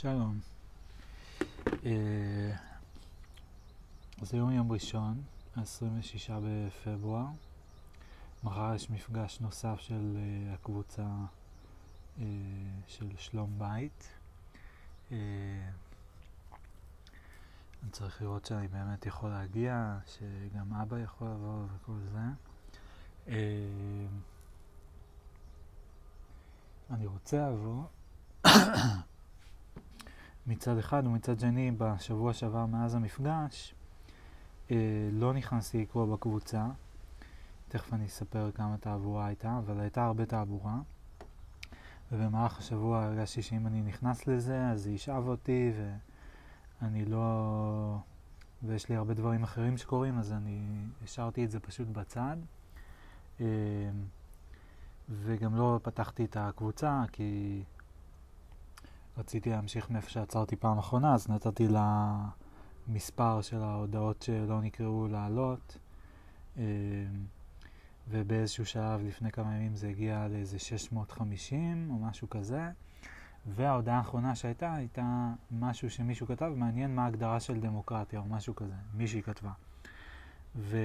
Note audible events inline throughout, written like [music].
שלום. אה, אז היום יום ראשון, 26 בפברואר. מחר יש מפגש נוסף של uh, הקבוצה uh, של שלום בית. אני צריך לראות שאני באמת יכול להגיע, שגם אבא יכול לבוא וכל זה. אני רוצה לבוא. מצד אחד, ומצד שני, בשבוע שעבר מאז המפגש, אה, לא נכנסתי לקרוא בקבוצה. תכף אני אספר כמה תעבורה הייתה, אבל הייתה הרבה תעבורה. ובמהלך השבוע הרגשתי שאם אני נכנס לזה, אז זה ישאב אותי, ואני לא... ויש לי הרבה דברים אחרים שקורים, אז אני השארתי את זה פשוט בצד. אה, וגם לא פתחתי את הקבוצה, כי... רציתי להמשיך מאיפה שעצרתי פעם אחרונה, אז נתתי לה מספר של ההודעות שלא נקראו לעלות, אה, ובאיזשהו שלב לפני כמה ימים זה הגיע לאיזה 650 או משהו כזה, וההודעה האחרונה שהייתה הייתה משהו שמישהו כתב, מעניין מה ההגדרה של דמוקרטיה או משהו כזה, מישהי כתבה. ו...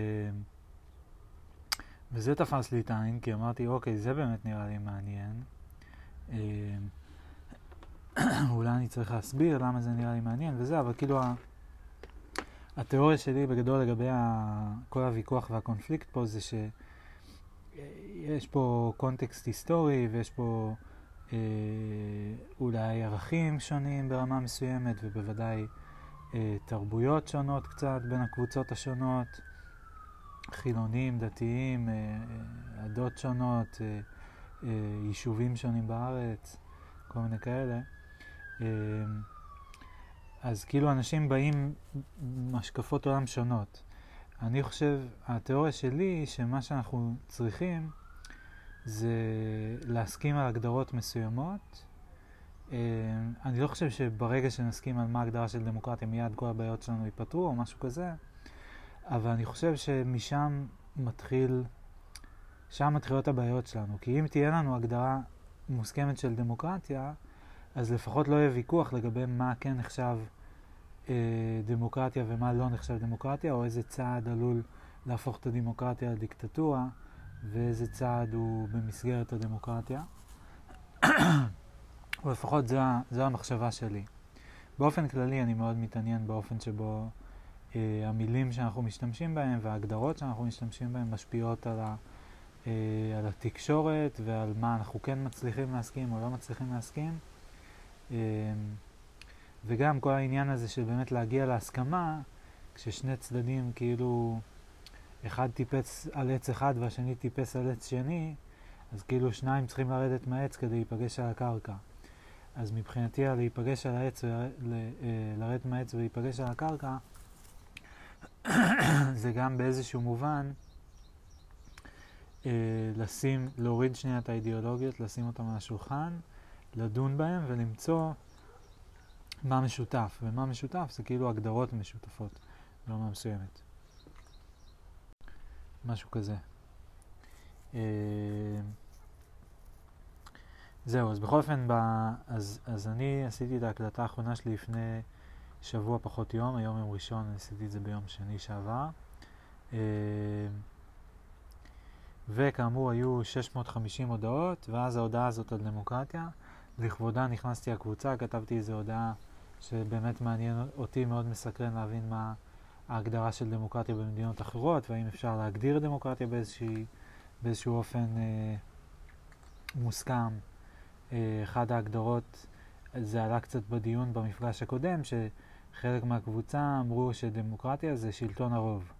וזה תפס לי את העין, כי אמרתי, אוקיי, זה באמת נראה לי מעניין. [clears throat] אולי אני צריך להסביר למה זה נראה לי מעניין וזה, אבל כאילו התיאוריה שלי בגדול לגבי ה... כל הוויכוח והקונפליקט פה זה שיש פה קונטקסט היסטורי ויש פה אה, אולי ערכים שונים ברמה מסוימת ובוודאי אה, תרבויות שונות קצת בין הקבוצות השונות, חילונים, דתיים, אה, אה עדות שונות, אה, אה, יישובים שונים בארץ, כל מיני כאלה. אמ, אז כאילו אנשים באים עם השקפות עולם שונות. אני חושב, התיאוריה שלי היא שמה שאנחנו צריכים זה להסכים על הגדרות מסוימות. אמ, אני לא חושב שברגע שנסכים על מה ההגדרה של דמוקרטיה מיד כל הבעיות שלנו ייפתרו או משהו כזה, אבל אני חושב שמשם מתחיל, שם מתחילות הבעיות שלנו. כי אם תהיה לנו הגדרה מוסכמת של דמוקרטיה, אז לפחות לא יהיה ויכוח לגבי מה כן נחשב אה, דמוקרטיה ומה לא נחשב דמוקרטיה, או איזה צעד עלול להפוך את הדמוקרטיה לדיקטטורה, ואיזה צעד הוא במסגרת הדמוקרטיה. או [coughs] לפחות זו, זו המחשבה שלי. באופן כללי אני מאוד מתעניין באופן שבו אה, המילים שאנחנו משתמשים בהם וההגדרות שאנחנו משתמשים בהם משפיעות על, ה, אה, על התקשורת ועל מה אנחנו כן מצליחים להסכים או לא מצליחים להסכים. אמ, וגם כל העניין הזה של באמת להגיע להסכמה, כששני צדדים כאילו, אחד טיפס על עץ אחד והשני טיפס על עץ שני, אז כאילו שניים צריכים לרדת מהעץ כדי להיפגש על הקרקע. אז מבחינתי להיפגש על העץ, אה, לרדת מהעץ ולהיפגש על הקרקע, [coughs] זה גם באיזשהו מובן אה, לשים, להוריד שנייה את האידיאולוגיות, לשים אותן על השולחן, לדון בהם ולמצוא מה משותף. ומה משותף זה כאילו הגדרות משותפות ברמה מסוימת. משהו כזה. אה, זהו, אז בכל אופן. אז, אז אני עשיתי את ההקלטה האחרונה שלי לפני שבוע פחות יום, היום יום ראשון, עשיתי את זה ביום שני שעבר. אה, וכאמור היו 650 הודעות, ואז ההודעה הזאת על דמוקרטיה. לכבודה נכנסתי לקבוצה, כתבתי איזו הודעה שבאמת מעניין אותי, מאוד מסקרן להבין מה ההגדרה של דמוקרטיה במדינות אחרות, והאם אפשר להגדיר דמוקרטיה באיזושהי, באיזשהו אופן אה, מוסכם. אה, אחת ההגדרות, זה עלה קצת בדיון במפגש הקודם, שחלק מהקבוצה אמרו שדמוקרטיה זה שלטון הרוב.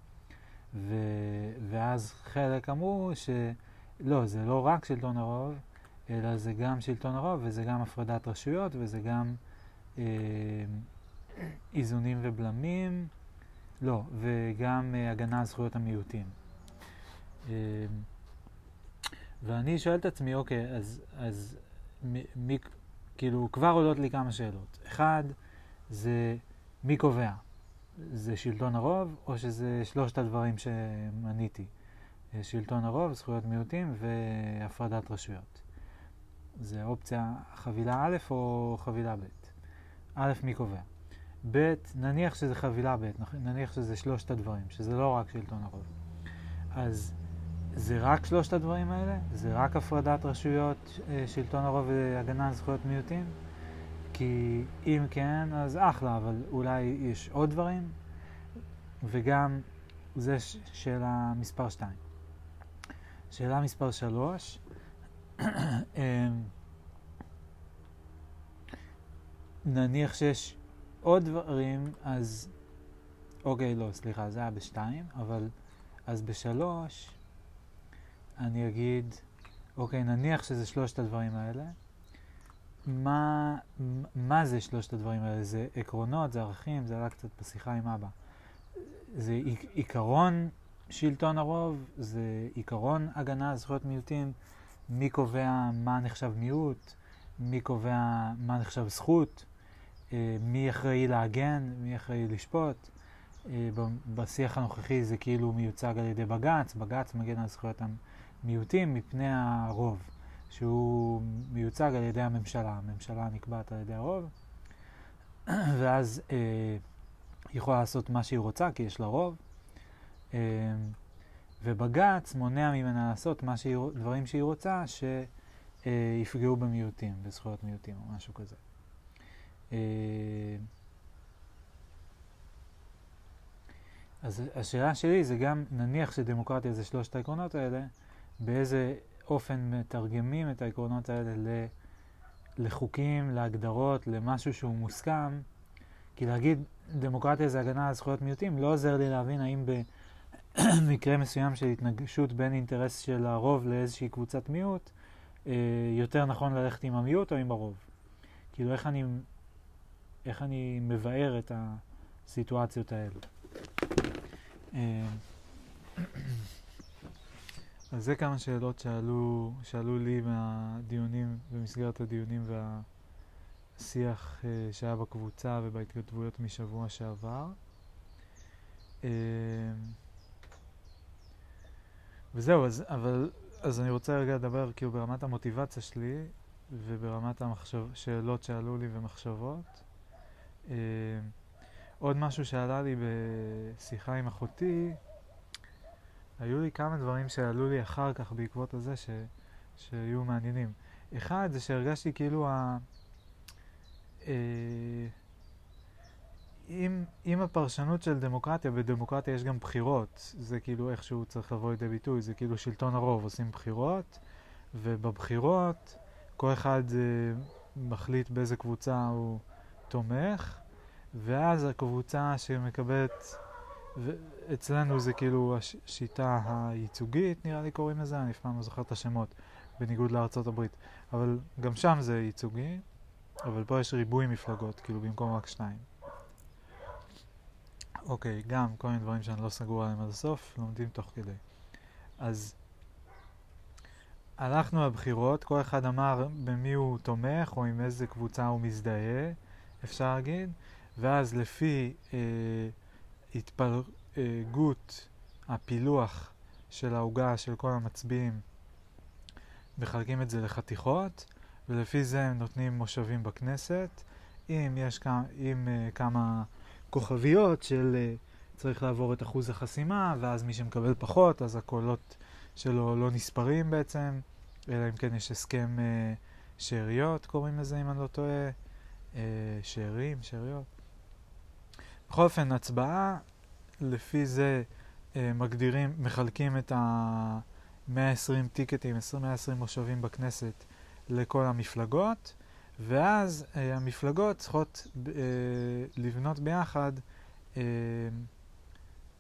ו, ואז חלק אמרו שלא, זה לא רק שלטון הרוב, אלא זה גם שלטון הרוב וזה גם הפרדת רשויות וזה גם אה, איזונים ובלמים, לא, וגם אה, הגנה על זכויות המיעוטים. אה, ואני שואל את עצמי, אוקיי, אז, אז מי, כאילו, כבר עולות לי כמה שאלות. אחד, זה מי קובע? זה שלטון הרוב, או שזה שלושת הדברים שמניתי? אה, שלטון הרוב, זכויות מיעוטים והפרדת רשויות. זה אופציה חבילה א' או חבילה ב'. א', מי קובע? ב', נניח שזה חבילה ב', נניח שזה שלושת הדברים, שזה לא רק שלטון הרוב. אז זה רק שלושת הדברים האלה? זה רק הפרדת רשויות, אה, שלטון הרוב והגנה על זכויות מיעוטים? כי אם כן, אז אחלה, אבל אולי יש עוד דברים? וגם, זה שאלה מספר 2. שאלה מספר 3, אמ, נניח שיש עוד דברים, אז... אוקיי, לא, סליחה, זה היה בשתיים, אבל... אז בשלוש, אני אגיד, אוקיי, נניח שזה שלושת הדברים האלה. מה, מה זה שלושת הדברים האלה? זה עקרונות, זה ערכים, זה עלה קצת בשיחה עם אבא. זה עיקרון שלטון הרוב, זה עיקרון הגנה על זכויות מיעוטים, מי קובע מה נחשב מיעוט, מי קובע מה נחשב זכות, אה, מי אחראי להגן, מי אחראי לשפוט. אה, בשיח הנוכחי זה כאילו מיוצג על ידי בג"ץ, בג"ץ מגן על זכויות המיעוטים מפני הרוב, שהוא מיוצג על ידי הממשלה, הממשלה נקבעת על ידי הרוב, [clears throat] ואז אה, היא יכולה לעשות מה שהיא רוצה כי יש לה רוב, ובג"ץ מונע ממנה לעשות שהיא, דברים שהיא רוצה שיפגעו במיעוטים, בזכויות מיעוטים או משהו כזה. אה, אז השאלה שלי זה גם, נניח שדמוקרטיה זה שלושת העקרונות האלה, באיזה אופן מתרגמים את העקרונות האלה לחוקים, להגדרות, למשהו שהוא מוסכם. כי להגיד דמוקרטיה זה הגנה על זכויות מיעוטים לא עוזר לי להבין האם [clears throat] במקרה מסוים של התנגשות בין אינטרס של הרוב לאיזושהי קבוצת מיעוט, אה, יותר נכון ללכת עם המיעוט או עם הרוב. כאילו איך אני, איך אני מבאר את הסיטואציות האלו. אה, [clears throat] אז זה כמה שאלות שעלו, שעלו לי מהדיונים, במסגרת הדיונים והשיח uh, שהיה בקבוצה ובהתכתבויות משבוע שעבר. וזהו, אז, אבל, אז אני רוצה רגע לדבר כאילו ברמת המוטיבציה שלי וברמת השאלות שעלו לי ומחשבות. Uh, עוד משהו שעלה לי בשיחה עם אחותי, היו לי כמה דברים שעלו לי אחר כך בעקבות הזה ש, שהיו מעניינים. אחד זה שהרגשתי כאילו ה... אה, אם, אם הפרשנות של דמוקרטיה, בדמוקרטיה יש גם בחירות, זה כאילו איכשהו צריך לבוא לידי ביטוי, זה כאילו שלטון הרוב, עושים בחירות, ובבחירות כל אחד אה, מחליט באיזה קבוצה הוא תומך, ואז הקבוצה שמקבלת, אצלנו זה כאילו השיטה הייצוגית, נראה לי קוראים לזה, אני אף פעם לא זוכר את השמות, בניגוד לארצות הברית. אבל גם שם זה ייצוגי, אבל פה יש ריבוי מפלגות, כאילו במקום רק שניים. אוקיי, גם כל מיני דברים שאני לא סגור עליהם עד הסוף, לומדים תוך כדי. אז הלכנו לבחירות, כל אחד אמר במי הוא תומך או עם איזה קבוצה הוא מזדהה, אפשר להגיד. ואז לפי אה, התפלגות הפילוח של העוגה של כל המצביעים, מחלקים את זה לחתיכות, ולפי זה הם נותנים מושבים בכנסת. אם יש כמה, עם, uh, כמה כוכביות של uh, צריך לעבור את אחוז החסימה, ואז מי שמקבל פחות, אז הקולות שלו לא נספרים בעצם, אלא אם כן יש הסכם uh, שאריות, קוראים לזה אם אני לא טועה, uh, שארים, שאריות. בכל אופן, הצבעה, לפי זה אה, מגדירים, מחלקים את ה-120 טיקטים, 120 מושבים בכנסת לכל המפלגות, ואז אה, המפלגות צריכות אה, לבנות ביחד אה,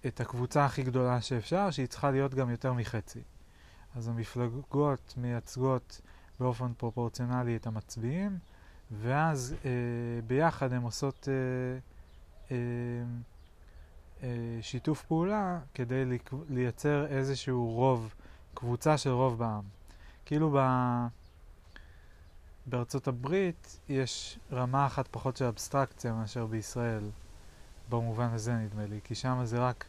את הקבוצה הכי גדולה שאפשר, שהיא צריכה להיות גם יותר מחצי. אז המפלגות מייצגות באופן פרופורציונלי את המצביעים, ואז אה, ביחד הן עושות... אה, אה, אה, שיתוף פעולה כדי לייצר איזשהו רוב, קבוצה של רוב בעם. כאילו ב... בארצות הברית יש רמה אחת פחות של אבסטרקציה מאשר בישראל, במובן הזה נדמה לי, כי שם זה רק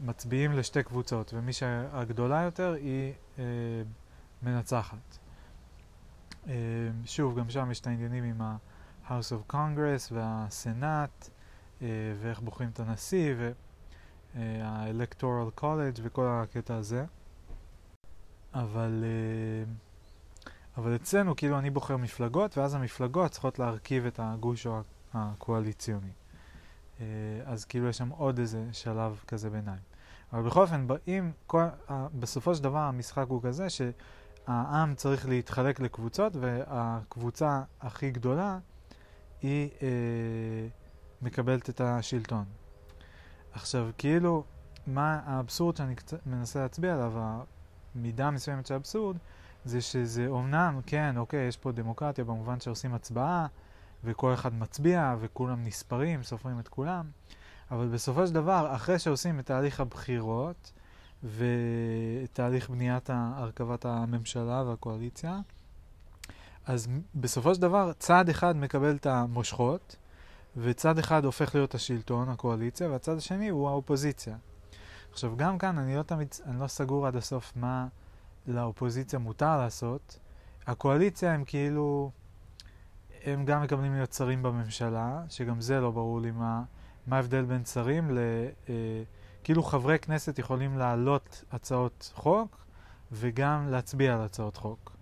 מצביעים לשתי קבוצות, ומי שהגדולה יותר היא אה, מנצחת. אה, שוב, גם שם יש את העניינים עם ה-House of Congress והסנאט, uh, ואיך בוחרים את הנשיא, וה-Electoral College וכל הקטע הזה. אבל, uh, אבל אצלנו, כאילו, אני בוחר מפלגות, ואז המפלגות צריכות להרכיב את הגוש הקואליציוני. Uh, אז כאילו יש שם עוד איזה שלב כזה ביניים. אבל בכל אופן, uh, בסופו של דבר המשחק הוא כזה שהעם צריך להתחלק לקבוצות, והקבוצה הכי גדולה היא uh, מקבלת את השלטון. עכשיו, כאילו, מה האבסורד שאני קצת מנסה להצביע עליו, המידה מסוימת של האבסורד, זה שזה אומנם, כן, אוקיי, יש פה דמוקרטיה במובן שעושים הצבעה, וכל אחד מצביע, וכולם נספרים, סופרים את כולם, אבל בסופו של דבר, אחרי שעושים את תהליך הבחירות, ותהליך בניית הרכבת הממשלה והקואליציה, אז בסופו של דבר צד אחד מקבל את המושכות, וצד אחד הופך להיות השלטון, הקואליציה, והצד השני הוא האופוזיציה. עכשיו, גם כאן אני לא תמיד, אני לא סגור עד הסוף מה לאופוזיציה מותר לעשות. הקואליציה הם כאילו, הם גם מקבלים להיות שרים בממשלה, שגם זה לא ברור לי מה, מה ההבדל בין שרים ל... אה, כאילו חברי כנסת יכולים להעלות הצעות חוק וגם להצביע על הצעות חוק.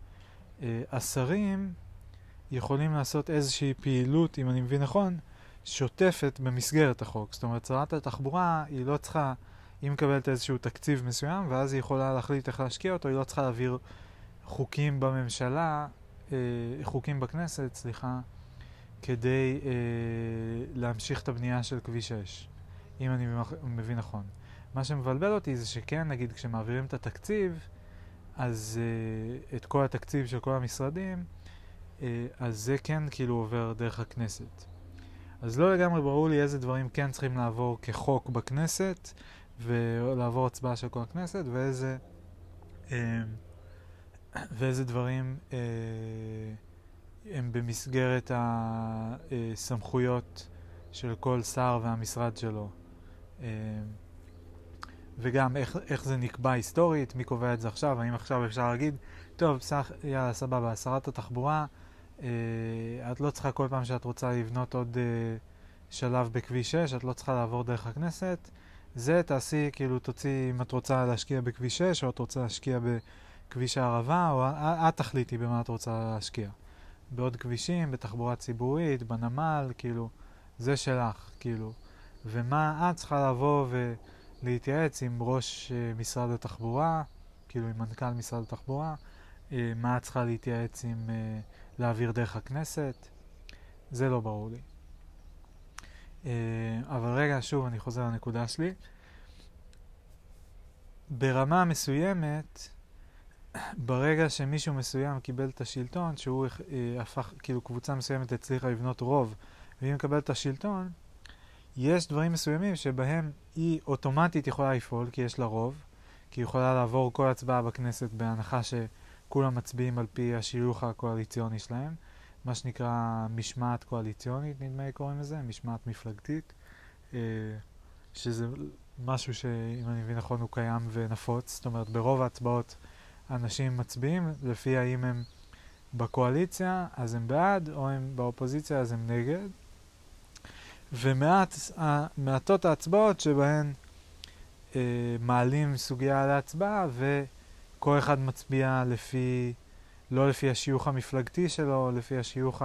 אה, השרים יכולים לעשות איזושהי פעילות, אם אני מבין נכון, שוטפת במסגרת החוק. זאת אומרת, שרת התחבורה היא לא צריכה, היא מקבלת איזשהו תקציב מסוים, ואז היא יכולה להחליט איך להשקיע אותו, היא לא צריכה להעביר חוקים בממשלה, אה, חוקים בכנסת, סליחה, כדי אה, להמשיך את הבנייה של כביש 6, אם אני מבין נכון. מה שמבלבל אותי זה שכן, נגיד, כשמעבירים את התקציב, אז אה, את כל התקציב של כל המשרדים, אה, אז זה כן כאילו עובר דרך הכנסת. אז לא לגמרי ברור לי איזה דברים כן צריכים לעבור כחוק בכנסת, ולעבור הצבעה של כל הכנסת, ואיזה, אה, ואיזה דברים אה, הם במסגרת הסמכויות של כל שר והמשרד שלו. אה, וגם איך, איך זה נקבע היסטורית, מי קובע את זה עכשיו, האם עכשיו אפשר להגיד, טוב, סך, יאללה, סבבה, שרת התחבורה, אה, את לא צריכה כל פעם שאת רוצה לבנות עוד אה, שלב בכביש 6, את לא צריכה לעבור דרך הכנסת. זה תעשי, כאילו תוציא, אם את רוצה להשקיע בכביש 6, או את רוצה להשקיע בכביש הערבה, או את תחליטי במה את רוצה להשקיע. בעוד כבישים, בתחבורה ציבורית, בנמל, כאילו, זה שלך, כאילו. ומה את צריכה לבוא ולהתייעץ עם ראש uh, משרד התחבורה, כאילו עם מנכ"ל משרד התחבורה, uh, מה את צריכה להתייעץ עם uh, להעביר דרך הכנסת, זה לא ברור לי. Uh, אבל רגע, שוב, אני חוזר לנקודה שלי. ברמה מסוימת, ברגע שמישהו מסוים קיבל את השלטון, שהוא אה, הפך, כאילו קבוצה מסוימת הצליחה לבנות רוב, והיא מקבלת את השלטון, יש דברים מסוימים שבהם היא אוטומטית יכולה לפעול, כי יש לה רוב, כי היא יכולה לעבור כל הצבעה בכנסת בהנחה שכולם מצביעים על פי השיוך הקואליציוני שלהם, מה שנקרא משמעת קואליציונית, נדמה לי קוראים לזה, משמעת מפלגתית, אה, שזה משהו שאם אני מבין נכון הוא קיים ונפוץ, זאת אומרת ברוב ההצבעות אנשים מצביעים לפי האם הם בקואליציה אז הם בעד, או הם באופוזיציה אז הם נגד. ומעטות ההצבעות שבהן אה, מעלים סוגיה להצבעה וכל אחד מצביע לפי, לא לפי השיוך המפלגתי שלו, לפי השיוך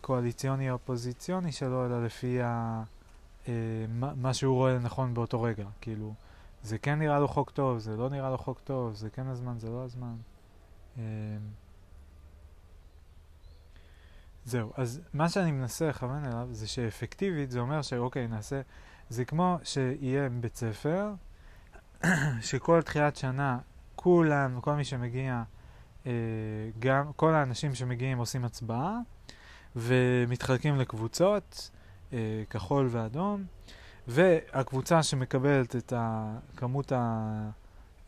הקואליציוני-אופוזיציוני שלו, אלא לפי ה, אה, מה שהוא רואה לנכון באותו רגע. כאילו, זה כן נראה לו חוק טוב, זה לא נראה לו חוק טוב, זה כן הזמן, זה לא הזמן. אמ, זהו, אז מה שאני מנסה לכוון אליו זה שאפקטיבית זה אומר שאוקיי, נעשה, זה כמו שיהיה בית ספר, [coughs] שכל תחילת שנה כולם, כל מי שמגיע, אה, גם כל האנשים שמגיעים עושים הצבעה ומתחלקים לקבוצות, אה, כחול ואדום. והקבוצה שמקבלת את כמות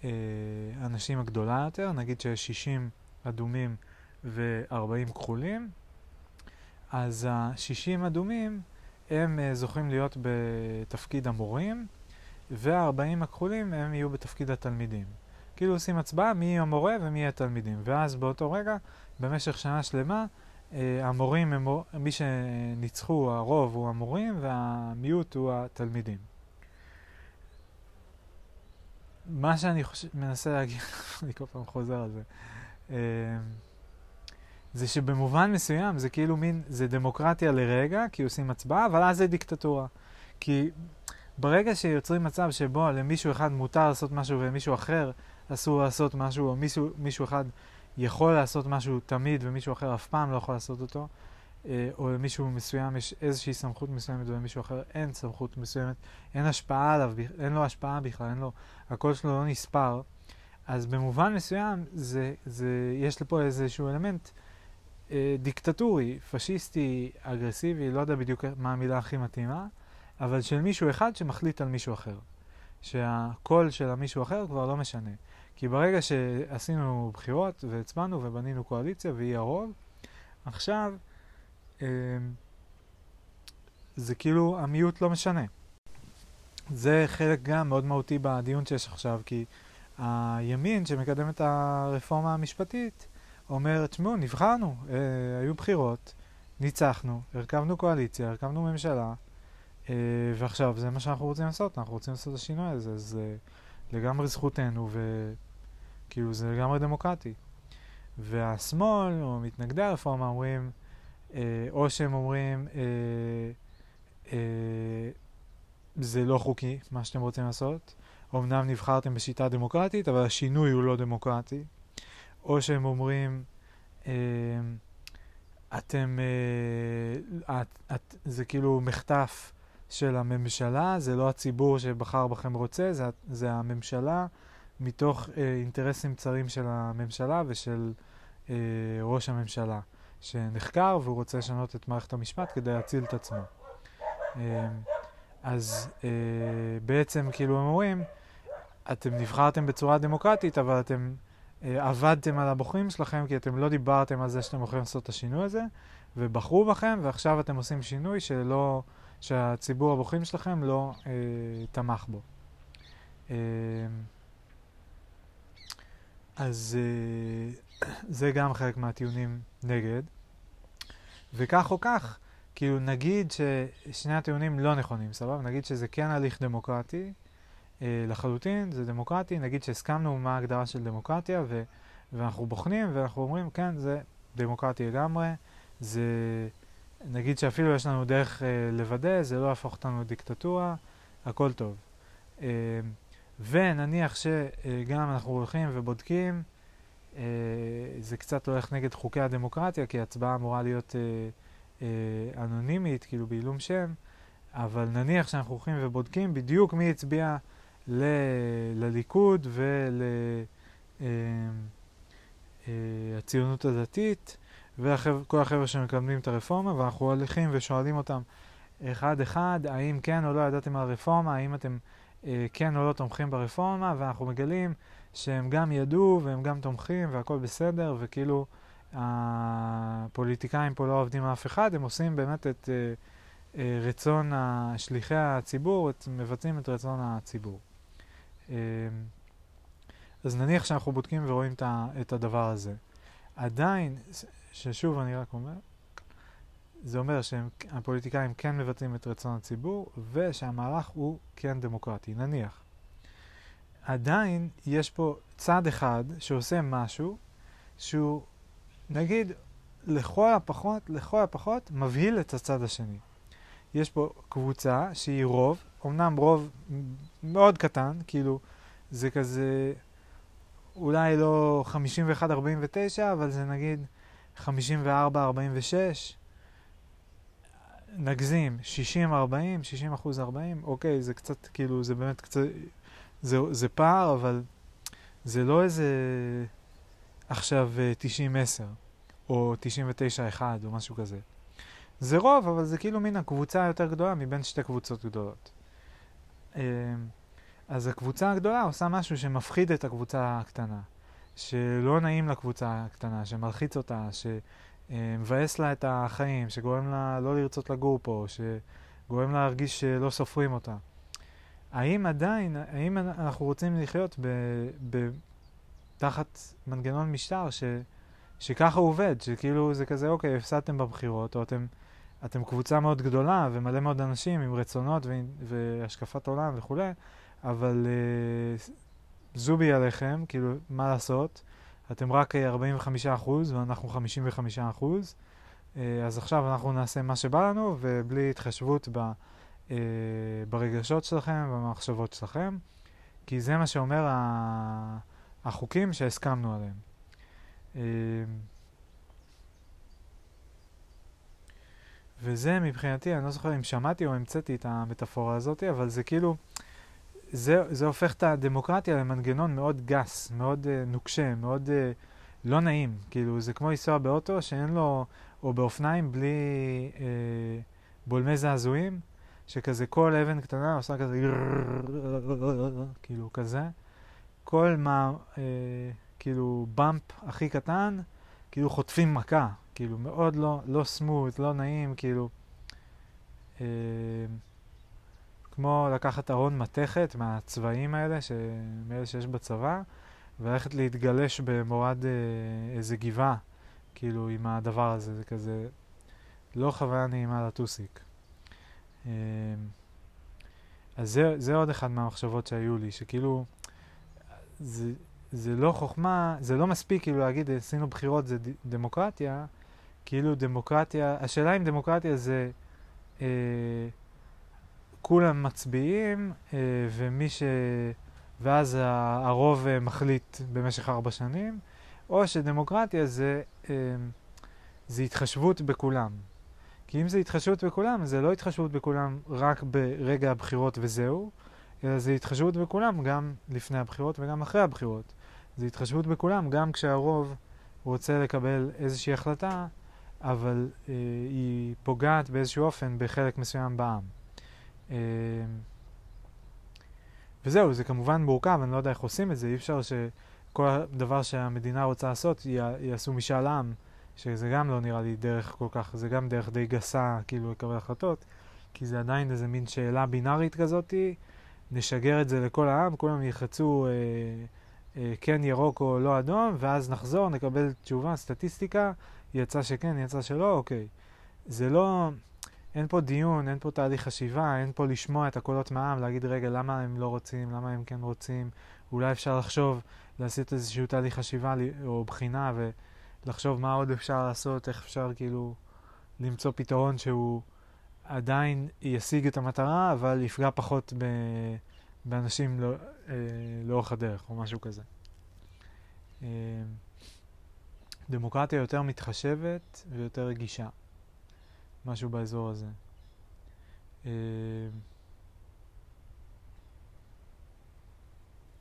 האנשים הגדולה יותר, נגיד שיש 60 אדומים ו-40 כחולים, אז ה-60 אדומים הם זוכים להיות בתפקיד המורים, וה-40 הכחולים הם יהיו בתפקיד התלמידים. כאילו עושים הצבעה מי המורה ומי התלמידים, ואז באותו רגע, במשך שנה שלמה, המורים, הם, מי שניצחו, הרוב הוא המורים והמיעוט הוא התלמידים. מה שאני חושב, מנסה להגיד, [laughs] אני כל פעם חוזר על זה, זה שבמובן מסוים זה כאילו מין, זה דמוקרטיה לרגע, כי עושים הצבעה, אבל אז זה דיקטטורה. כי ברגע שיוצרים מצב שבו למישהו אחד מותר לעשות משהו ולמישהו אחר אסור לעשות משהו, או מישהו, מישהו אחד יכול לעשות משהו תמיד ומישהו אחר אף פעם לא יכול לעשות אותו, אה, או למישהו מסוים יש איזושהי סמכות מסוימת ולמישהו אחר אין סמכות מסוימת, אין השפעה עליו, אין לו השפעה בכלל, אין לו, הקול שלו לא נספר, אז במובן מסוים זה, זה, יש לפה איזשהו אלמנט אה, דיקטטורי, פשיסטי, אגרסיבי, לא יודע בדיוק מה המילה הכי מתאימה, אבל של מישהו אחד שמחליט על מישהו אחר. שהקול של המישהו אחר כבר לא משנה. כי ברגע שעשינו בחירות והצבענו ובנינו קואליציה והיא הרוב, עכשיו אה, זה כאילו המיעוט לא משנה. זה חלק גם מאוד מהותי בדיון שיש עכשיו, כי הימין שמקדם את הרפורמה המשפטית אומר, תשמעו, נבחרנו, אה, היו בחירות, ניצחנו, הרכבנו קואליציה, הרכבנו ממשלה, אה, ועכשיו זה מה שאנחנו רוצים לעשות, אנחנו רוצים לעשות את השינוי הזה, זה לגמרי זכותנו, וכאילו זה לגמרי דמוקרטי. והשמאל, או מתנגדי הרפורמה, אומרים, אה, או שהם אומרים, אה, אה, זה לא חוקי, מה שאתם רוצים לעשות. אמנם נבחרתם בשיטה דמוקרטית, אבל השינוי הוא לא דמוקרטי. או שהם אומרים, אה, אתם, אה, את, את, זה כאילו מחטף של הממשלה, זה לא הציבור שבחר בכם רוצה, זה, זה הממשלה מתוך אה, אינטרסים צרים של הממשלה ושל אה, ראש הממשלה, שנחקר והוא רוצה לשנות את מערכת המשפט כדי להציל את עצמו. אה, אז אה, בעצם כאילו הם אומרים, אתם נבחרתם בצורה דמוקרטית, אבל אתם אה, עבדתם על הבוחרים שלכם כי אתם לא דיברתם על זה שאתם הולכים לעשות את השינוי הזה, ובחרו בכם, ועכשיו אתם עושים שינוי שלא, שהציבור הבוחרים שלכם לא אה, תמך בו. אה, אז אה, זה גם חלק מהטיעונים נגד. וכך או כך, כאילו נגיד ששני הטיעונים לא נכונים, סבבה? נגיד שזה כן הליך דמוקרטי, אה, לחלוטין, זה דמוקרטי, נגיד שהסכמנו מה ההגדרה של דמוקרטיה ו, ואנחנו בוחנים ואנחנו אומרים כן, זה דמוקרטי לגמרי, זה נגיד שאפילו יש לנו דרך אה, לוודא, זה לא יהפוך אותנו לדיקטטורה, הכל טוב. ונניח שגם אנחנו הולכים ובודקים, אה, זה קצת הולך נגד חוקי הדמוקרטיה, כי הצבעה אמורה להיות אה, אה, אנונימית, כאילו בעילום שם, אבל נניח שאנחנו הולכים ובודקים בדיוק מי הצביע ל, לליכוד ולציונות אה, אה, הדתית וכל החבר'ה שמקדמים את הרפורמה, ואנחנו הולכים ושואלים אותם אחד-אחד, האם כן או לא ידעתם על הרפורמה, האם אתם כן או לא תומכים ברפורמה, ואנחנו מגלים שהם גם ידעו והם גם תומכים והכל בסדר, וכאילו הפוליטיקאים פה לא עובדים אף אחד, הם עושים באמת את אה, אה, רצון שליחי הציבור, את, מבצעים את רצון הציבור. אמ, אז נניח שאנחנו בודקים ורואים את הדבר הזה. עדיין, ששוב אני רק אומר, זה אומר שהפוליטיקאים כן מבצעים את רצון הציבור ושהמערך הוא כן דמוקרטי, נניח. עדיין יש פה צד אחד שעושה משהו שהוא, נגיד, לכל הפחות, לכל הפחות, מבהיל את הצד השני. יש פה קבוצה שהיא רוב, אמנם רוב מאוד קטן, כאילו זה כזה אולי לא 51-49, אבל זה נגיד 54-46, נגזים, 60-40, 60 אחוז 40, אוקיי, זה קצת, כאילו, זה באמת קצת, זה, זה פער, אבל זה לא איזה עכשיו 90-10, או 99-1, או משהו כזה. זה רוב, אבל זה כאילו מן הקבוצה היותר גדולה מבין שתי קבוצות גדולות. אמ, אז הקבוצה הגדולה עושה משהו שמפחיד את הקבוצה הקטנה, שלא נעים לקבוצה הקטנה, שמלחיץ אותה, שמבאס לה את החיים, שגורם לה לא לרצות לגור פה, שגורם לה להרגיש שלא סופרים אותה. האם עדיין, האם אנחנו רוצים לחיות ב, ב, תחת מנגנון משטר ש, שככה הוא עובד, שכאילו זה כזה, אוקיי, הפסדתם בבחירות, או אתם, אתם קבוצה מאוד גדולה ומלא מאוד אנשים עם רצונות ו, והשקפת עולם וכולי, אבל אה, זובי עליכם, כאילו, מה לעשות? אתם רק 45 אה, אחוז ואנחנו 55 אחוז, אה, אז עכשיו אנחנו נעשה מה שבא לנו ובלי התחשבות ב, אה, ברגשות שלכם ובמחשבות שלכם, כי זה מה שאומר החוקים שהסכמנו עליהם. וזה מבחינתי, אני לא זוכר אם שמעתי או המצאתי את המטאפורה הזאת, אבל זה כאילו, זה, זה הופך את הדמוקרטיה למנגנון מאוד גס, מאוד uh, נוקשה, מאוד uh, לא נעים. כאילו, זה כמו לנסוע באוטו שאין לו, או באופניים בלי uh, בולמי זעזועים, שכזה כל אבן קטנה עושה כזה, כאילו כזה. כל מה, uh, כאילו, במפ הכי קטן, כאילו חוטפים מכה. כאילו, מאוד לא, לא סמוט, לא נעים, כאילו. Uh, כמו לקחת ארון מתכת מהצבעים האלה, ש... מאלה שיש בצבא, וללכת להתגלש במורד אה, איזה גבעה, כאילו, עם הדבר הזה, זה כזה לא חוויה נעימה לטוסיק. אה, אז זה, זה עוד אחד מהמחשבות שהיו לי, שכאילו, זה, זה לא חוכמה, זה לא מספיק כאילו להגיד עשינו בחירות זה ד, דמוקרטיה, כאילו דמוקרטיה, השאלה אם דמוקרטיה זה אה, כולם מצביעים, אה, ומי ש... ואז הרוב אה, מחליט במשך ארבע שנים, או שדמוקרטיה זה, אה, זה התחשבות בכולם. כי אם זה התחשבות בכולם, זה לא התחשבות בכולם רק ברגע הבחירות וזהו, אלא זה התחשבות בכולם גם לפני הבחירות וגם אחרי הבחירות. זה התחשבות בכולם גם כשהרוב רוצה לקבל איזושהי החלטה, אבל אה, היא פוגעת באיזשהו אופן בחלק מסוים בעם. אמ, וזהו, זה כמובן מורכב, אני לא יודע איך עושים את זה, אי אפשר שכל דבר שהמדינה רוצה לעשות יעשו משאל עם, שזה גם לא נראה לי דרך כל כך, זה גם דרך די גסה כאילו לקבל החלטות, כי זה עדיין איזה מין שאלה בינארית כזאתי, נשגר את זה לכל העם, כולם יחצו אה, אה, כן ירוק או לא אדום, ואז נחזור, נקבל תשובה, סטטיסטיקה, יצא שכן, יצא שלא, אוקיי. זה לא... אין פה דיון, אין פה תהליך חשיבה, אין פה לשמוע את הקולות מהעם, להגיד רגע למה הם לא רוצים, למה הם כן רוצים, אולי אפשר לחשוב, לעשות איזשהו תהליך חשיבה או בחינה ולחשוב מה עוד אפשר לעשות, איך אפשר כאילו למצוא פתרון שהוא עדיין ישיג את המטרה, אבל יפגע פחות ב... באנשים לא, אה, לאורך הדרך או משהו כזה. אה, דמוקרטיה יותר מתחשבת ויותר רגישה. משהו באזור הזה. אה,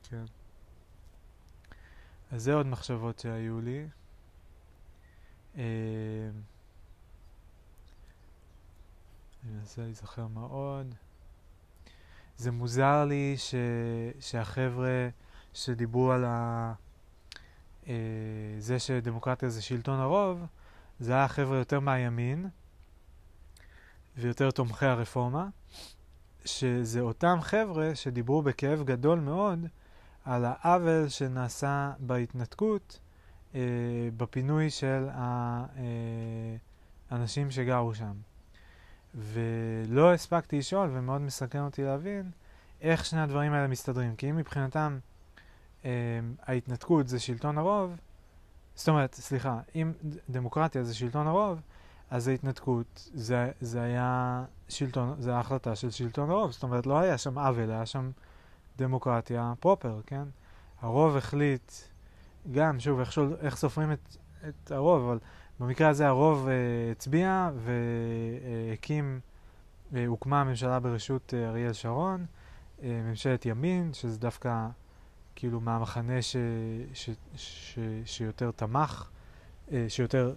כן. אז זה עוד מחשבות שהיו לי. אני מנסה להיזכר מה עוד. זה מוזר לי ש... שהחבר'ה שדיברו על ה... אה, זה שדמוקרטיה זה שלטון הרוב, זה היה חבר'ה יותר מהימין, ויותר תומכי הרפורמה, שזה אותם חבר'ה שדיברו בכאב גדול מאוד על העוול שנעשה בהתנתקות אה, בפינוי של האנשים אה, שגרו שם. ולא הספקתי לשאול, ומאוד מסכן אותי להבין, איך שני הדברים האלה מסתדרים. כי אם מבחינתם אה, ההתנתקות זה שלטון הרוב, זאת אומרת, סליחה, אם דמוקרטיה זה שלטון הרוב, אז ההתנתקות, זה, זה היה שלטון, זה היה החלטה של שלטון הרוב, זאת אומרת לא היה שם עוול, היה שם דמוקרטיה פרופר, כן? הרוב החליט, גם, שוב, איך, שול, איך סופרים את, את הרוב, אבל במקרה הזה הרוב uh, הצביע והקים, uh, הוקמה ממשלה בראשות uh, אריאל שרון, uh, ממשלת ימין, שזה דווקא כאילו מהמחנה ש, ש, ש, ש, שיותר תמך אה, שיותר,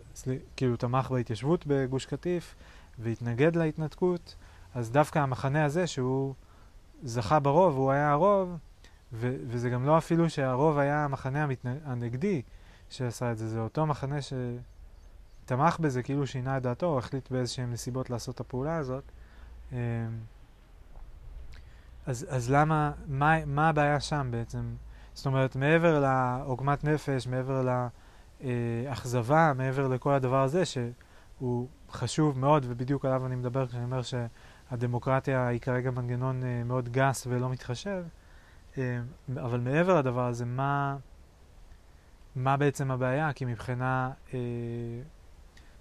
כאילו, תמך בהתיישבות בגוש קטיף והתנגד להתנתקות, אז דווקא המחנה הזה, שהוא זכה ברוב, הוא היה הרוב, ו- וזה גם לא אפילו שהרוב היה המחנה המתנ- הנגדי שעשה את זה, זה אותו מחנה שתמך בזה, כאילו שינה את דעתו, או החליט באיזשהם נסיבות לעשות את הפעולה הזאת. אמ, אז, אז למה, מה, מה הבעיה שם בעצם? זאת אומרת, מעבר לעוגמת נפש, מעבר ל... אכזבה מעבר לכל הדבר הזה, שהוא חשוב מאוד, ובדיוק עליו אני מדבר כשאני אומר שהדמוקרטיה היא כרגע מנגנון אה, מאוד גס ולא מתחשב, אה, אבל מעבר לדבר הזה, מה, מה בעצם הבעיה? כי מבחינה אה,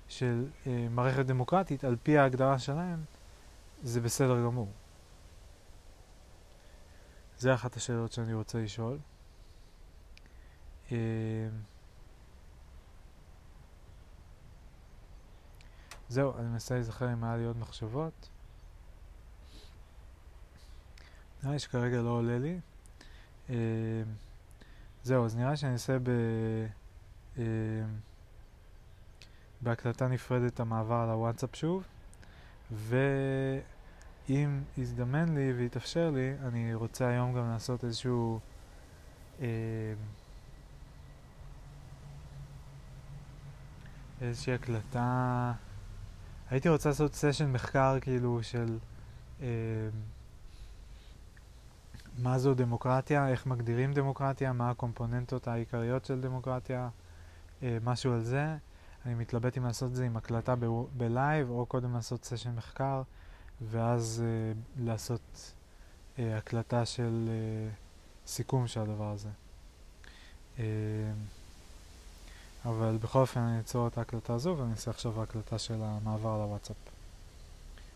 של אה, מערכת דמוקרטית, על פי ההגדרה שלהם, זה בסדר גמור. זה אחת השאלות שאני רוצה לשאול. זהו, אני מנסה להיזכר אם היה לי עוד מחשבות. נראה לי שכרגע לא עולה לי. Uh, זהו, אז נראה שאני אעשה ב... Uh, בהקלטה נפרדת המעבר על הוואטסאפ שוב, ואם יזדמן לי ויתאפשר לי, אני רוצה היום גם לעשות איזשהו... Uh, איזושהי הקלטה הייתי רוצה לעשות סשן מחקר כאילו של אה, מה זו דמוקרטיה, איך מגדירים דמוקרטיה, מה הקומפוננטות העיקריות של דמוקרטיה, אה, משהו על זה. אני מתלבט אם לעשות את זה עם הקלטה ב- ב live או קודם לעשות סשן מחקר ואז אה, לעשות אה, הקלטה של אה, סיכום של הדבר הזה. אה, אבל בכל אופן אני אצור את ההקלטה הזו ואני אעשה עכשיו הקלטה של המעבר לוואטסאפ.